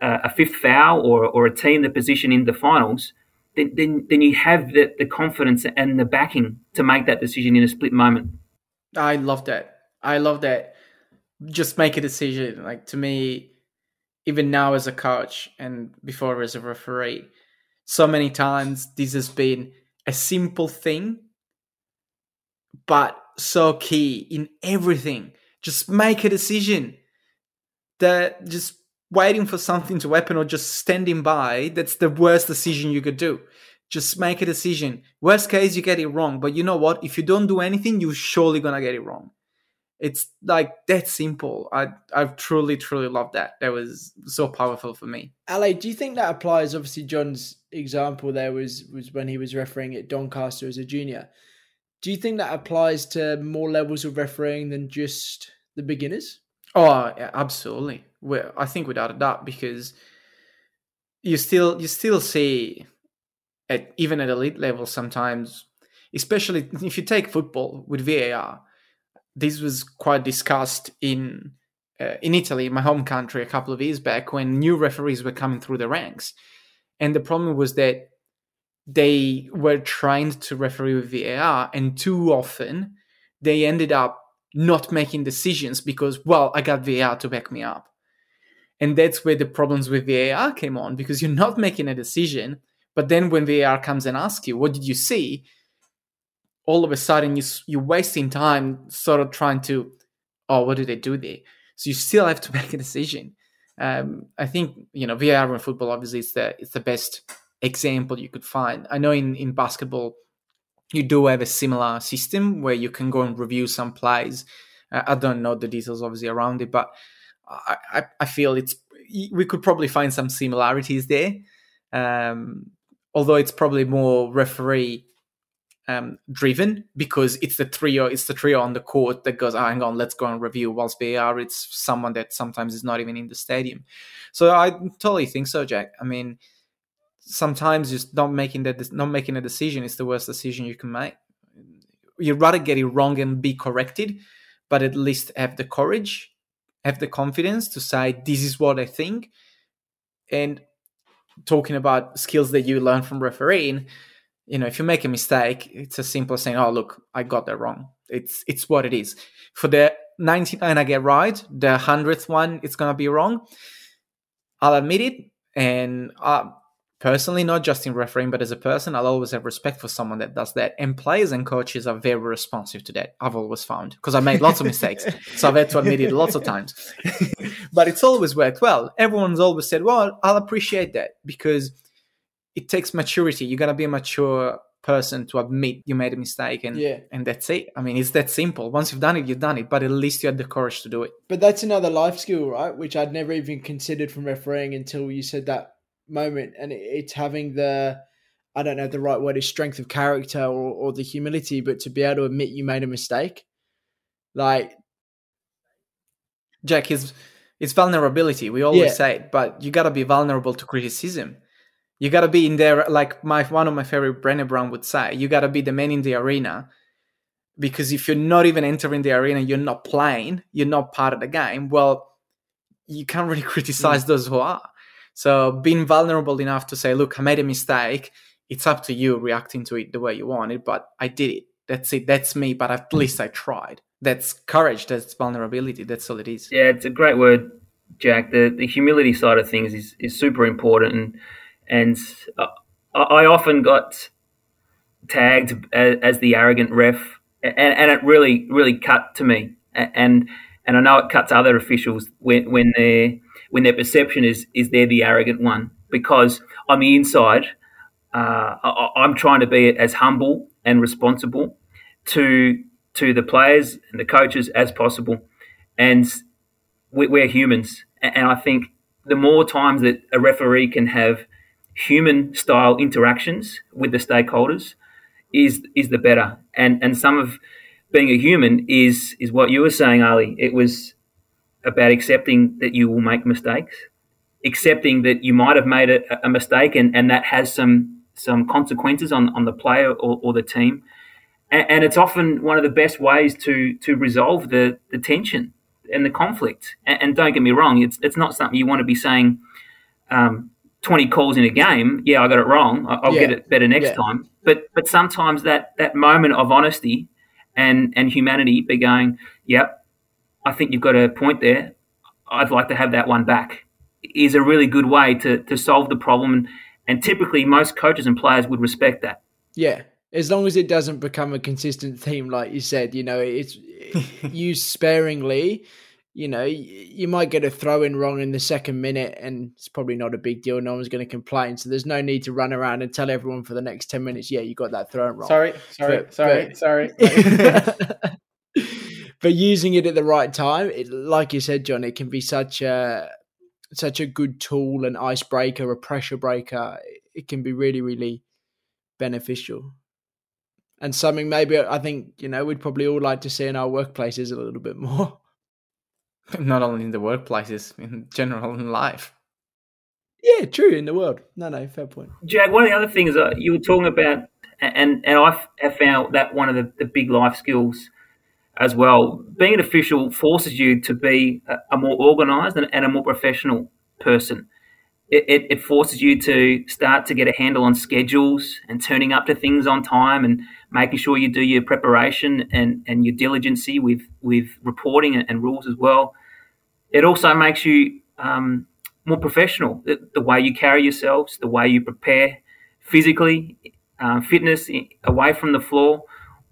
a fifth foul or, or a team the position in the finals, then, then, then you have the, the confidence and the backing to make that decision in a split moment. I love that. I love that. Just make a decision. Like to me, even now as a coach and before as a referee, so many times this has been a simple thing, but so key in everything. Just make a decision. That just waiting for something to happen or just standing by, that's the worst decision you could do. Just make a decision. Worst case, you get it wrong. But you know what? If you don't do anything, you're surely gonna get it wrong. It's like that simple. I I truly, truly love that. That was so powerful for me. Ale, do you think that applies? Obviously, John's example there was was when he was refereeing at Doncaster as a junior. Do you think that applies to more levels of refereeing than just the beginners? Oh, yeah, absolutely. Well, I think without a doubt, because you still you still see at even at elite level sometimes, especially if you take football with VAR. This was quite discussed in uh, in Italy, my home country, a couple of years back when new referees were coming through the ranks, and the problem was that they were trained to referee with VAR, and too often they ended up not making decisions because, well, I got VAR to back me up. And that's where the problems with VAR came on because you're not making a decision. But then when VAR comes and asks you, what did you see? All of a sudden, you, you're wasting time sort of trying to, oh, what did they do there? So you still have to make a decision. Um, I think, you know, VAR in football, obviously, it's the, it's the best example you could find. I know in, in basketball, you do have a similar system where you can go and review some plays. Uh, I don't know the details obviously around it, but I, I, feel it's we could probably find some similarities there. Um, although it's probably more referee um, driven because it's the trio, it's the trio on the court that goes, oh, hang on, let's go and review. Whilst VAR, it's someone that sometimes is not even in the stadium. So I totally think so, Jack. I mean, sometimes just not making that not making a decision is the worst decision you can make. You'd rather get it wrong and be corrected, but at least have the courage, have the confidence to say this is what I think. And talking about skills that you learn from refereeing, you know, if you make a mistake, it's as simple as saying, "Oh, look, I got that wrong." It's it's what it is. For the 99 I get right, the hundredth one it's gonna be wrong. I'll admit it, and uh, personally, not just in refereeing, but as a person, I'll always have respect for someone that does that. And players and coaches are very responsive to that. I've always found because I made lots of mistakes, so I've had to admit it lots of times. but it's always worked well. Everyone's always said, "Well, I'll appreciate that," because it takes maturity. You're gonna be a mature person to admit you made a mistake and Yeah. and that's it. I mean, it's that simple. Once you've done it, you've done it. But at least you had the courage to do it. But that's another life skill, right? Which I'd never even considered from refereeing until you said that moment. And it's having the, I don't know the right word is strength of character or, or the humility, but to be able to admit you made a mistake. Like, Jack, is it's vulnerability. We always Yeah. say it, but you gotta be vulnerable to criticism. You gotta be in there, like my one of my favorite Brené Brown would say. You gotta be the man in the arena, because if you're not even entering the arena, you're not playing, you're not part of the game. Well, you can't really criticize mm. those who are. So being vulnerable enough to say, "Look, I made a mistake. It's up to you reacting to it the way you want it, but I did it. That's it. That's me. But at least I tried." That's courage. That's vulnerability. That's all it is. Yeah, it's a great word, Jack. The the humility side of things is, is super important, and and uh, I, I often got tagged as, as the arrogant ref, and, and it really really cut to me, and and I know it cuts other officials when when their when their perception is is they're the arrogant one because on the inside, uh, I, I'm trying to be as humble and responsible to to the players and the coaches as possible, and we- we're humans, and I think the more times that a referee can have human style interactions with the stakeholders is is the better. And and some of being a human is is what you were saying, Ali. It was about accepting that you will make mistakes, accepting that you might have made a, a mistake, and, and that has some some consequences on, on the player or, or the team. And, and it's often one of the best ways to to resolve the, the tension and the conflict. And, and don't get me wrong, it's it's not something you want to be saying. Um, 20 calls in a game, yeah, I got it wrong. I'll get it better next Yeah. time. But but sometimes that that moment of honesty and and humanity be going, yep, I think you've got a point there. I'd like to have that one back. Is a really good way to to solve the problem, and, and typically most coaches and players would respect that. yeah, as long as it doesn't become a consistent theme, like you said, you know, it's used sparingly. You know, you might get a throw in wrong in the second minute, and it's probably not a big deal. No one's going to complain. So there's no need to run around and tell everyone for the next 10 minutes, yeah, you got that throw in wrong. Sorry, sorry, But- sorry, but- sorry. but using it at the right time, it, like you said, John, it can be such a such a good tool, an icebreaker, a pressure breaker. It can be really, really beneficial. And something maybe I think you know we'd probably all like to see in our workplaces a little bit more. Not only in the workplaces, in general in life. yeah, true in the world. No, no, fair point. Jack, one of the other things uh, you were talking about, and and I have found that one of the, the big life skills as well. Being an official forces you to be a, more organised and, a more professional person. It, it, it forces you to start to get a handle on schedules and turning up to things on time and making sure you do your preparation and, and your diligency with, with reporting and, and rules as well. It also makes you um, more professional. The, the way you carry yourselves, the way you prepare physically, uh, fitness away from the floor,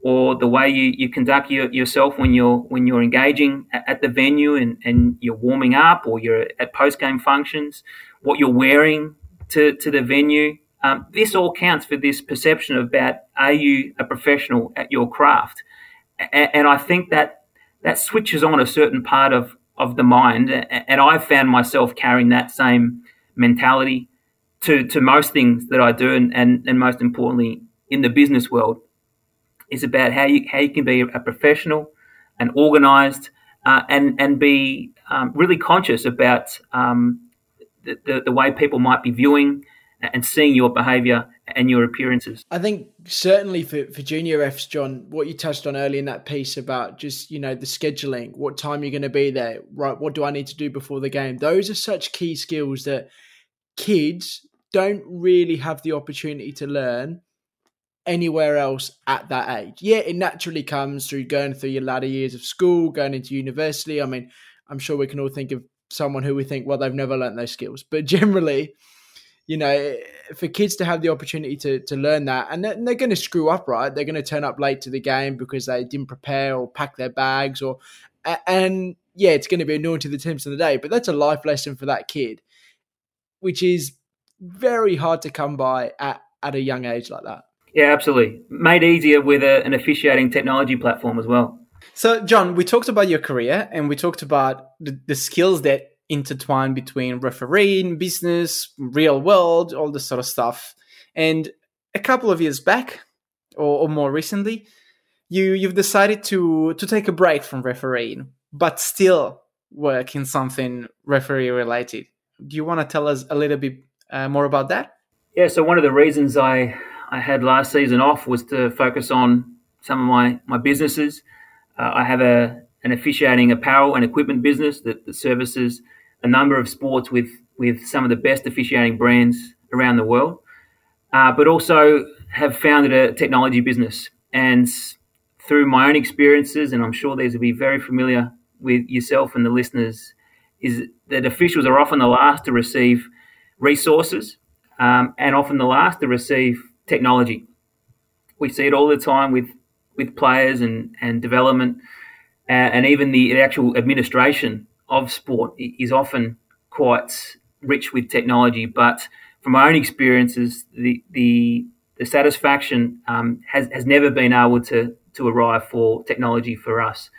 or the way you, you conduct your, yourself when you're when you're engaging at, the venue and, and you're warming up, or you're at post game functions, what you're wearing to, to the venue. Um, this all counts for this perception about are you a professional at your craft, and, and I think that that switches on a certain part of, of the mind. And I've found myself carrying that same mentality to to most things that I do, and and, and most importantly in the business world, is about how you how you can be a professional and organised, uh, and and be um, really conscious about um, the, the, the way people might be viewing and seeing your behaviour and your appearances. I think certainly for, for junior refs, John, what you touched on early in that piece about just, you know, the scheduling, what time you're going to be there, right? What do I need to do before the game? Those are such key skills that kids don't really have the opportunity to learn anywhere else at that age. Yeah, it naturally comes through going through your latter years of school, going into university. I mean, I'm sure we can all think of someone who we think, well, they've never learned those skills. But generally, you know, for kids to have the opportunity to to learn that, and they're, they're going to screw up, right? They're going to turn up late to the game because they didn't prepare or pack their bags, or and yeah, it's going to be annoying to the teams of the day. But that's a life lesson for that kid, which is very hard to come by at at a young age like that. Yeah, absolutely. Made easier with a, an officiating technology platform as well. So, John, we talked about your career and we talked about the, the skills that intertwine between refereeing, business, real world, all this sort of stuff. And a couple of years back, or, or more recently, you you've decided to to take a break from refereeing, but still work in something referee related. Do you want to tell us a little bit uh, more about that? Yeah. So one of the reasons I I had last season off was to focus on some of my my businesses. Uh, I have a an officiating apparel and equipment business that, that services a number of sports with with some of the best officiating brands around the world, uh, but also have founded a technology business. And through my own experiences, and I'm sure these will be very familiar with yourself and the listeners, is that officials are often the last to receive resources um, and often the last to receive technology. We see it all the time with with players and and development, uh, and even the actual administration of sport is often quite rich with technology. But from my own experiences, the the, the satisfaction um, has has never been able to to arrive for technology for us.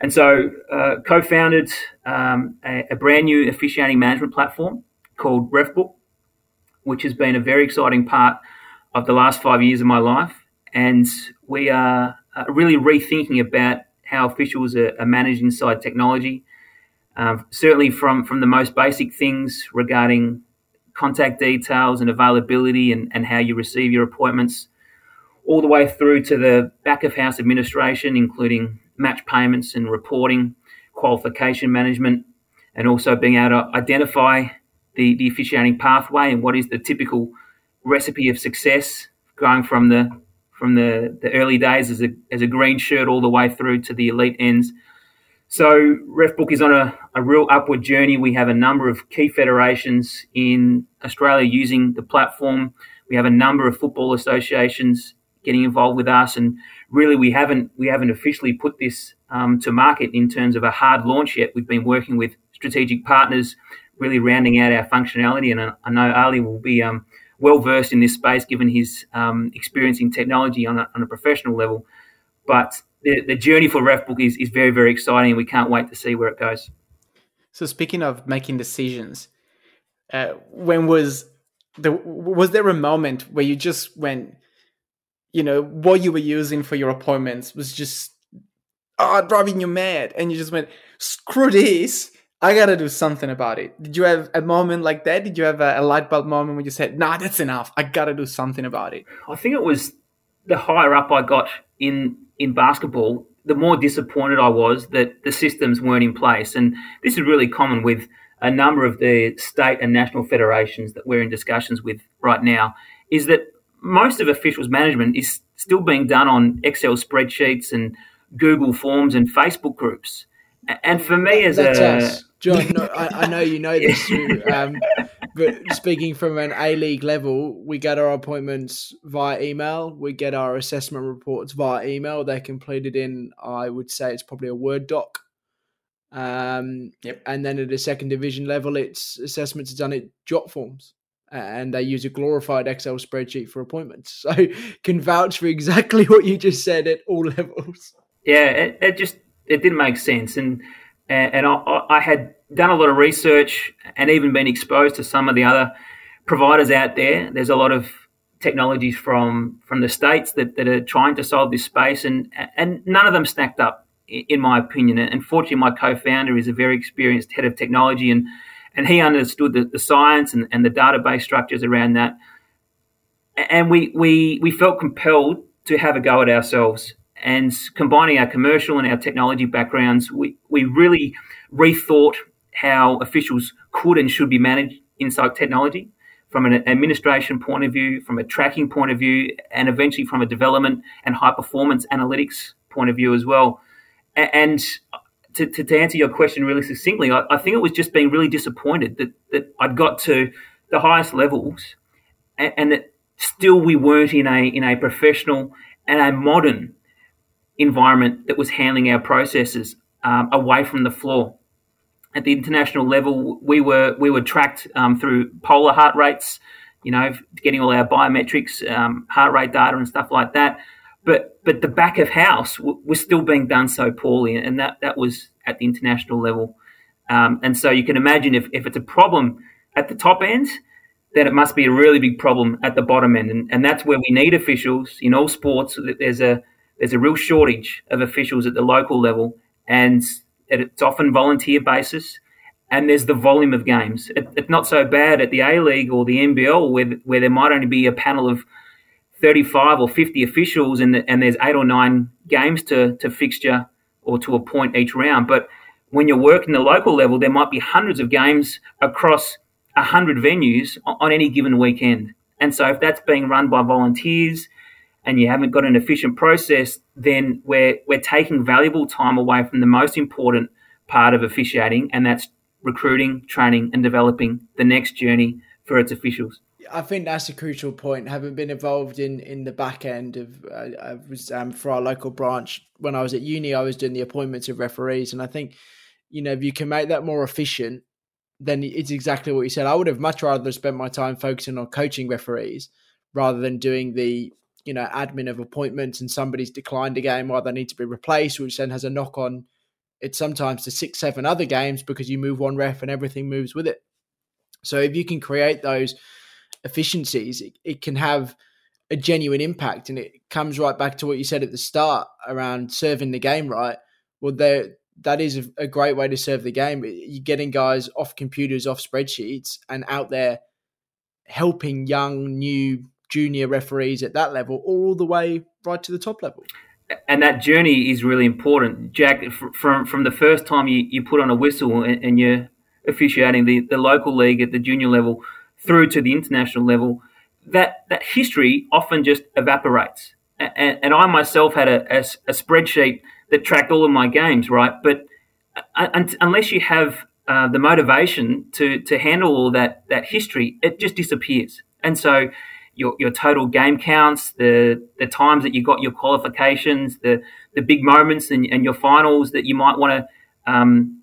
And so, uh, co-founded um, a, a, brand new officiating management platform called RefBook, which has been a very exciting part of the last five years of my life. And we are uh, really rethinking about how officials are, managed inside technology um, certainly from, from the most basic things regarding contact details and availability and, and how you receive your appointments, all the way through to the back of house administration, including match payments and reporting, qualification management, and also being able to identify the, the officiating pathway and what is the typical recipe of success going from the from the, the early days as a, as a green shirt all the way through to the elite ends so RefBook is on a, a real upward journey. We have a number of key federations in Australia using the platform. We have a number of football associations getting involved with us, and really we haven't we haven't officially put this um, to market in terms of a hard launch yet. We've been working with strategic partners, really rounding out our functionality, and I, I know Ali will be um, well versed in this space given his um, experience in technology on a, on a professional level. But the, the journey for RefBook is, is very, very exciting. And we can't wait to see where it goes. So speaking of making decisions, uh, when was the was there a moment where you just went, you know, what you were using for your appointments was just oh driving you mad, and you just went screw this. I gotta do something about it. Did you have a moment like that? Did you have a, a light bulb moment when you said, "Nah, that's enough. I gotta do something about it"? I think it was the higher up I got in in basketball, the more disappointed I was that the systems weren't in place. And this is really common with a number of the state and national federations that we're in discussions with right now, is that most of officials management is still being done on Excel spreadsheets and Google Forms and Facebook groups. And for me, as That's a us. John, no, I, I, know you know this um, but speaking from an A League level, we get our appointments via email. We get our assessment reports via email. They're completed in, I would say, it's probably a Word doc. Um, yep. And then at a second division level, it's assessments are done at JotForms, and they use a glorified Excel spreadsheet for appointments. So can vouch for exactly what you just said at all levels. Yeah, it, it just it didn't make sense, and and I, I had done a lot of research and even been exposed to some of the other providers out there. There's a lot of technologies from from the states that, that are trying to solve this space, and and none of them stacked up, in my opinion. And fortunately, my co-founder is a very experienced head of technology, and and he understood the, the science and, and the database structures around that. And we we we felt compelled to have a go at ourselves. And combining our commercial and our technology backgrounds, we, we really rethought how officials could and should be managed inside technology from an administration point of view, from a tracking point of view, and eventually from a development and high performance analytics point of view as well. And uh, to, to, to answer your question really succinctly, I, I, think it was just being really disappointed that, that I'd got to the highest levels and, and that still we weren't in a in a professional and a modern environment that was handling our processes um, away from the floor at the international level, we were we were tracked um, through polar heart rates, you know, getting all our biometrics, um, heart rate data, and stuff like that. But but the back of house w- was still being done so poorly, and that that was at the international level. Um, and so you can imagine if, if it's a problem at the top end, then it must be a really big problem at the bottom end, and, and that's where we need officials in all sports. That there's a there's a real shortage of officials at the local level, and it's often volunteer basis, and there's the volume of games. It, it's not so bad at the A League or the NBL where where there might only be a panel of 35 or 50 officials and, and there's eight or nine games to, to fixture or to appoint each round. But when you're working the local level, there might be hundreds of games across 100 venues on any given weekend. And so if that's being run by volunteers and you haven't got an efficient process, then we're, we're taking valuable time away from the most important part of officiating, and that's recruiting, training, and developing the next journey for its officials. I think that's a crucial point. Having been involved in in the back end of, uh, I was um, for our local branch when I was at uni, I was doing the appointments of referees, and I think you know if you can make that more efficient, then it's exactly what you said. I would have much rather spent my time focusing on coaching referees rather than doing the you know admin of appointments and somebody's declined a game or they need to be replaced, which then has a knock on. It's sometimes to six, seven other games because you move one ref and everything moves with it. So if you can create those efficiencies, it, it can have a genuine impact, and it comes right back to what you said at the start around serving the game right. Well, there that is a, a, great way to serve the game. You're getting guys off computers, off spreadsheets, and out there helping young, new junior referees at that level, all the way right to the top level. And that journey is really important, Jack. From from the first time you, you put on a whistle and, and you're officiating the, the local league at the junior level through to the international level, that that history often just evaporates. And, and I myself had a, a, a, spreadsheet that tracked all of my games, right? But uh, unless you have uh, the motivation to to handle all that that history, it just disappears. And so your, your total game counts, the the times that you got your qualifications, the the big moments and, and your finals that you might want to um,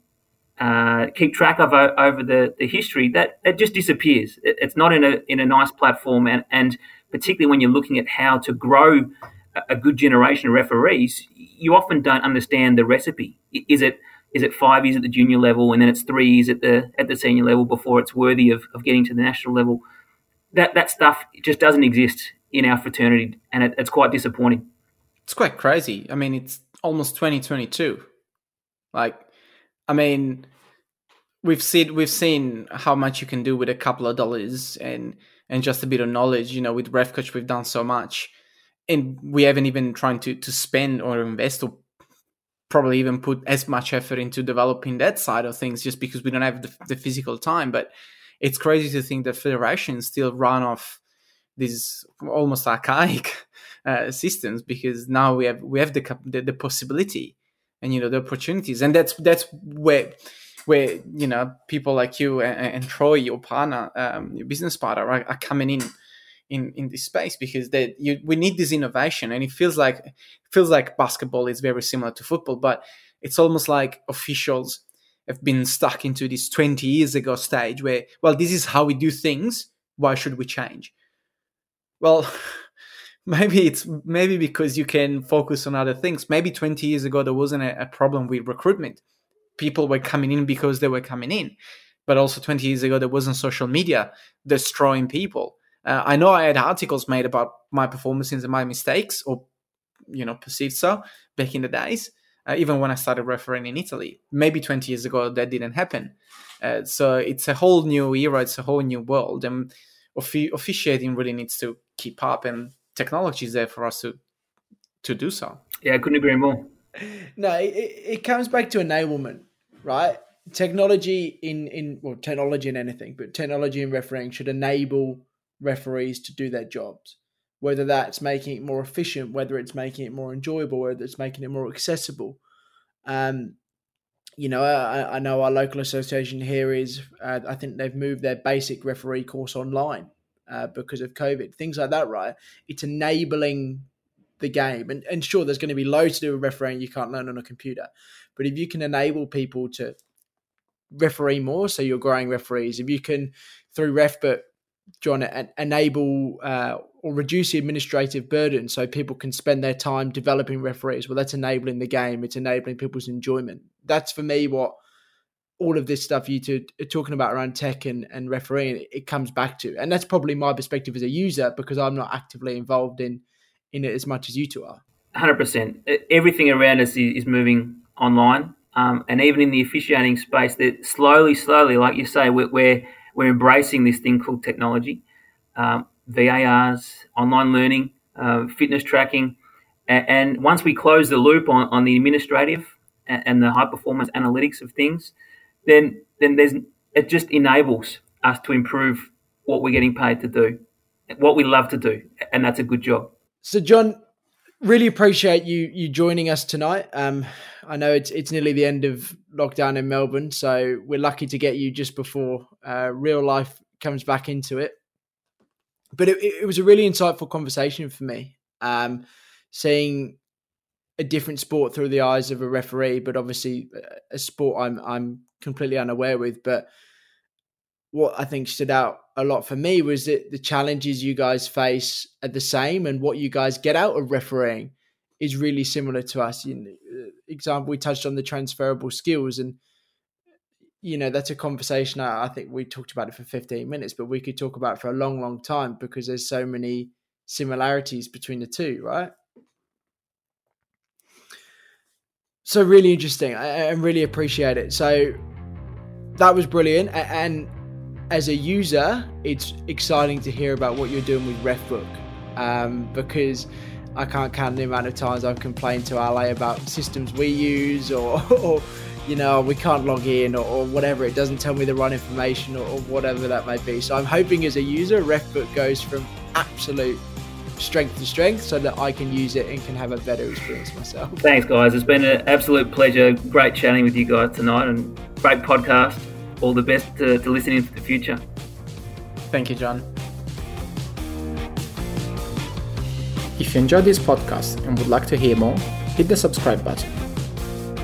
uh, keep track of over the, the history, that it just disappears. It, it's not in a in a nice platform, and, and particularly when you're looking at how to grow a good generation of referees, you often don't understand the recipe. Is it is it five years at the junior level and then it's three years at the at the senior level before it's worthy of, of getting to the national level? That that stuff just doesn't exist in our fraternity, and it, it's quite disappointing. It's quite crazy. I mean, it's almost 2022. Like, I mean, we've seen we've seen how much you can do with a couple of dollars and and just a bit of knowledge. You know, with Ref Coach, we've done so much, and we haven't even trying to to spend or invest or probably even put as much effort into developing that side of things just because we don't have the, the physical time. But it's crazy to think that federations still run off these almost archaic uh, systems because now we have we have the, the, the possibility and you know the opportunities. And that's that's where where you know people like you and, and Troy, your partner, um, your business partner, are, are, coming in in in this space because that you we need this innovation, and it feels like feels like basketball is very similar to football, but it's almost like officials have been stuck into this 20 years ago stage where, well, this is how we do things. Why should we change? Well, maybe it's maybe because you can focus on other things. Maybe 20 years ago there wasn't a, a problem with recruitment. People were coming in because they were coming in. but also 20 years ago there wasn't social media destroying people. Uh, I know I had articles made about my performances and my mistakes, or you know, perceived so back in the days. Uh, even when I started refereeing in Italy, maybe 20 years ago that didn't happen. Uh, so it's a whole new era, it's a whole new world, and offi- officiating really needs to keep up, and technology is there for us to to do so. Yeah, I couldn't agree more. No, it, it comes back to enablement, right? Technology in in well, technology in anything, but technology in refereeing should enable referees to do their jobs. Whether that's making it more efficient, whether it's making it more enjoyable, whether it's making it more accessible. Um, you know, I, I know our local association here is. Uh, I think they've moved their basic referee course online uh, because of COVID. Things like that, right? It's enabling the game. And, and sure, there's going to be loads to do with refereeing you can't learn on a computer. But if you can enable people to referee more, so you're growing referees, if you can, through RefBook, John, enable uh, or reduce the administrative burden so people can spend their time developing referees, well, that's enabling the game. It's enabling people's enjoyment. That's for me what all of this stuff you two are talking about around tech and, and refereeing, it comes back to. And that's probably my perspective as a user because I'm not actively involved in in it as much as you two are. Hundred percent. Everything around us is moving online, um, and even in the officiating space, that slowly, slowly, like you say, we're we're, we're embracing this thing called technology, um, VARs, online learning, uh, fitness tracking, and, once we close the loop on, on the administrative and, and the high performance analytics of things, then then there's it just enables us to improve what we're getting paid to do, what we love to do, and that's a good job. So, John, really appreciate you you joining us tonight. Um, I know it's it's nearly the end of lockdown in Melbourne, so we're lucky to get you just before uh, real life comes back into it. But it, it was a really insightful conversation for me, um, seeing a different sport through the eyes of a referee, but obviously a sport I'm I'm completely unaware with. But what I think stood out a lot for me was that the challenges you guys face are the same, and what you guys get out of refereeing is really similar to us. In uh, example, we touched on the transferable skills, and you know that's a conversation. I, I think we talked about it for fifteen minutes, but we could talk about for a long, long time because there's so many similarities between the two, right? So really interesting. I really appreciate it. So that was brilliant, and as a user, it's exciting to hear about what you're doing with RefBook um, because I can't count the amount of times I've complained to LA about systems we use or, or you know, we can't log in or, or, whatever. It doesn't tell me the right information or, or, whatever that may be. So I'm hoping as a user, RefBook goes from absolute strength to strength so that I can use it and can have a better experience myself. Thanks, guys. It's been an absolute pleasure. Great chatting with you guys tonight and great podcast all the best to, to listen into the future. Thank you, John. If you enjoyed this podcast and would like to hear more, hit the subscribe button.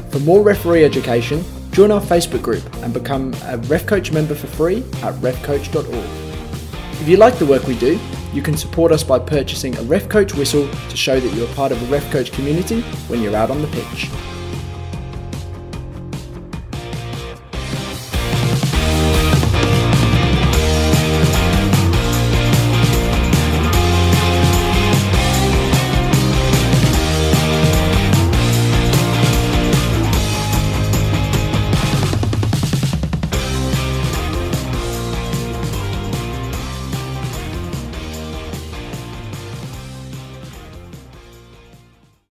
For more referee education, join our Facebook group and become a Ref Coach member for free at refcoach.org. If you like the work we do, you can support us by purchasing a Ref Coach whistle to show that you're part of the RefCoach community when you're out on the pitch.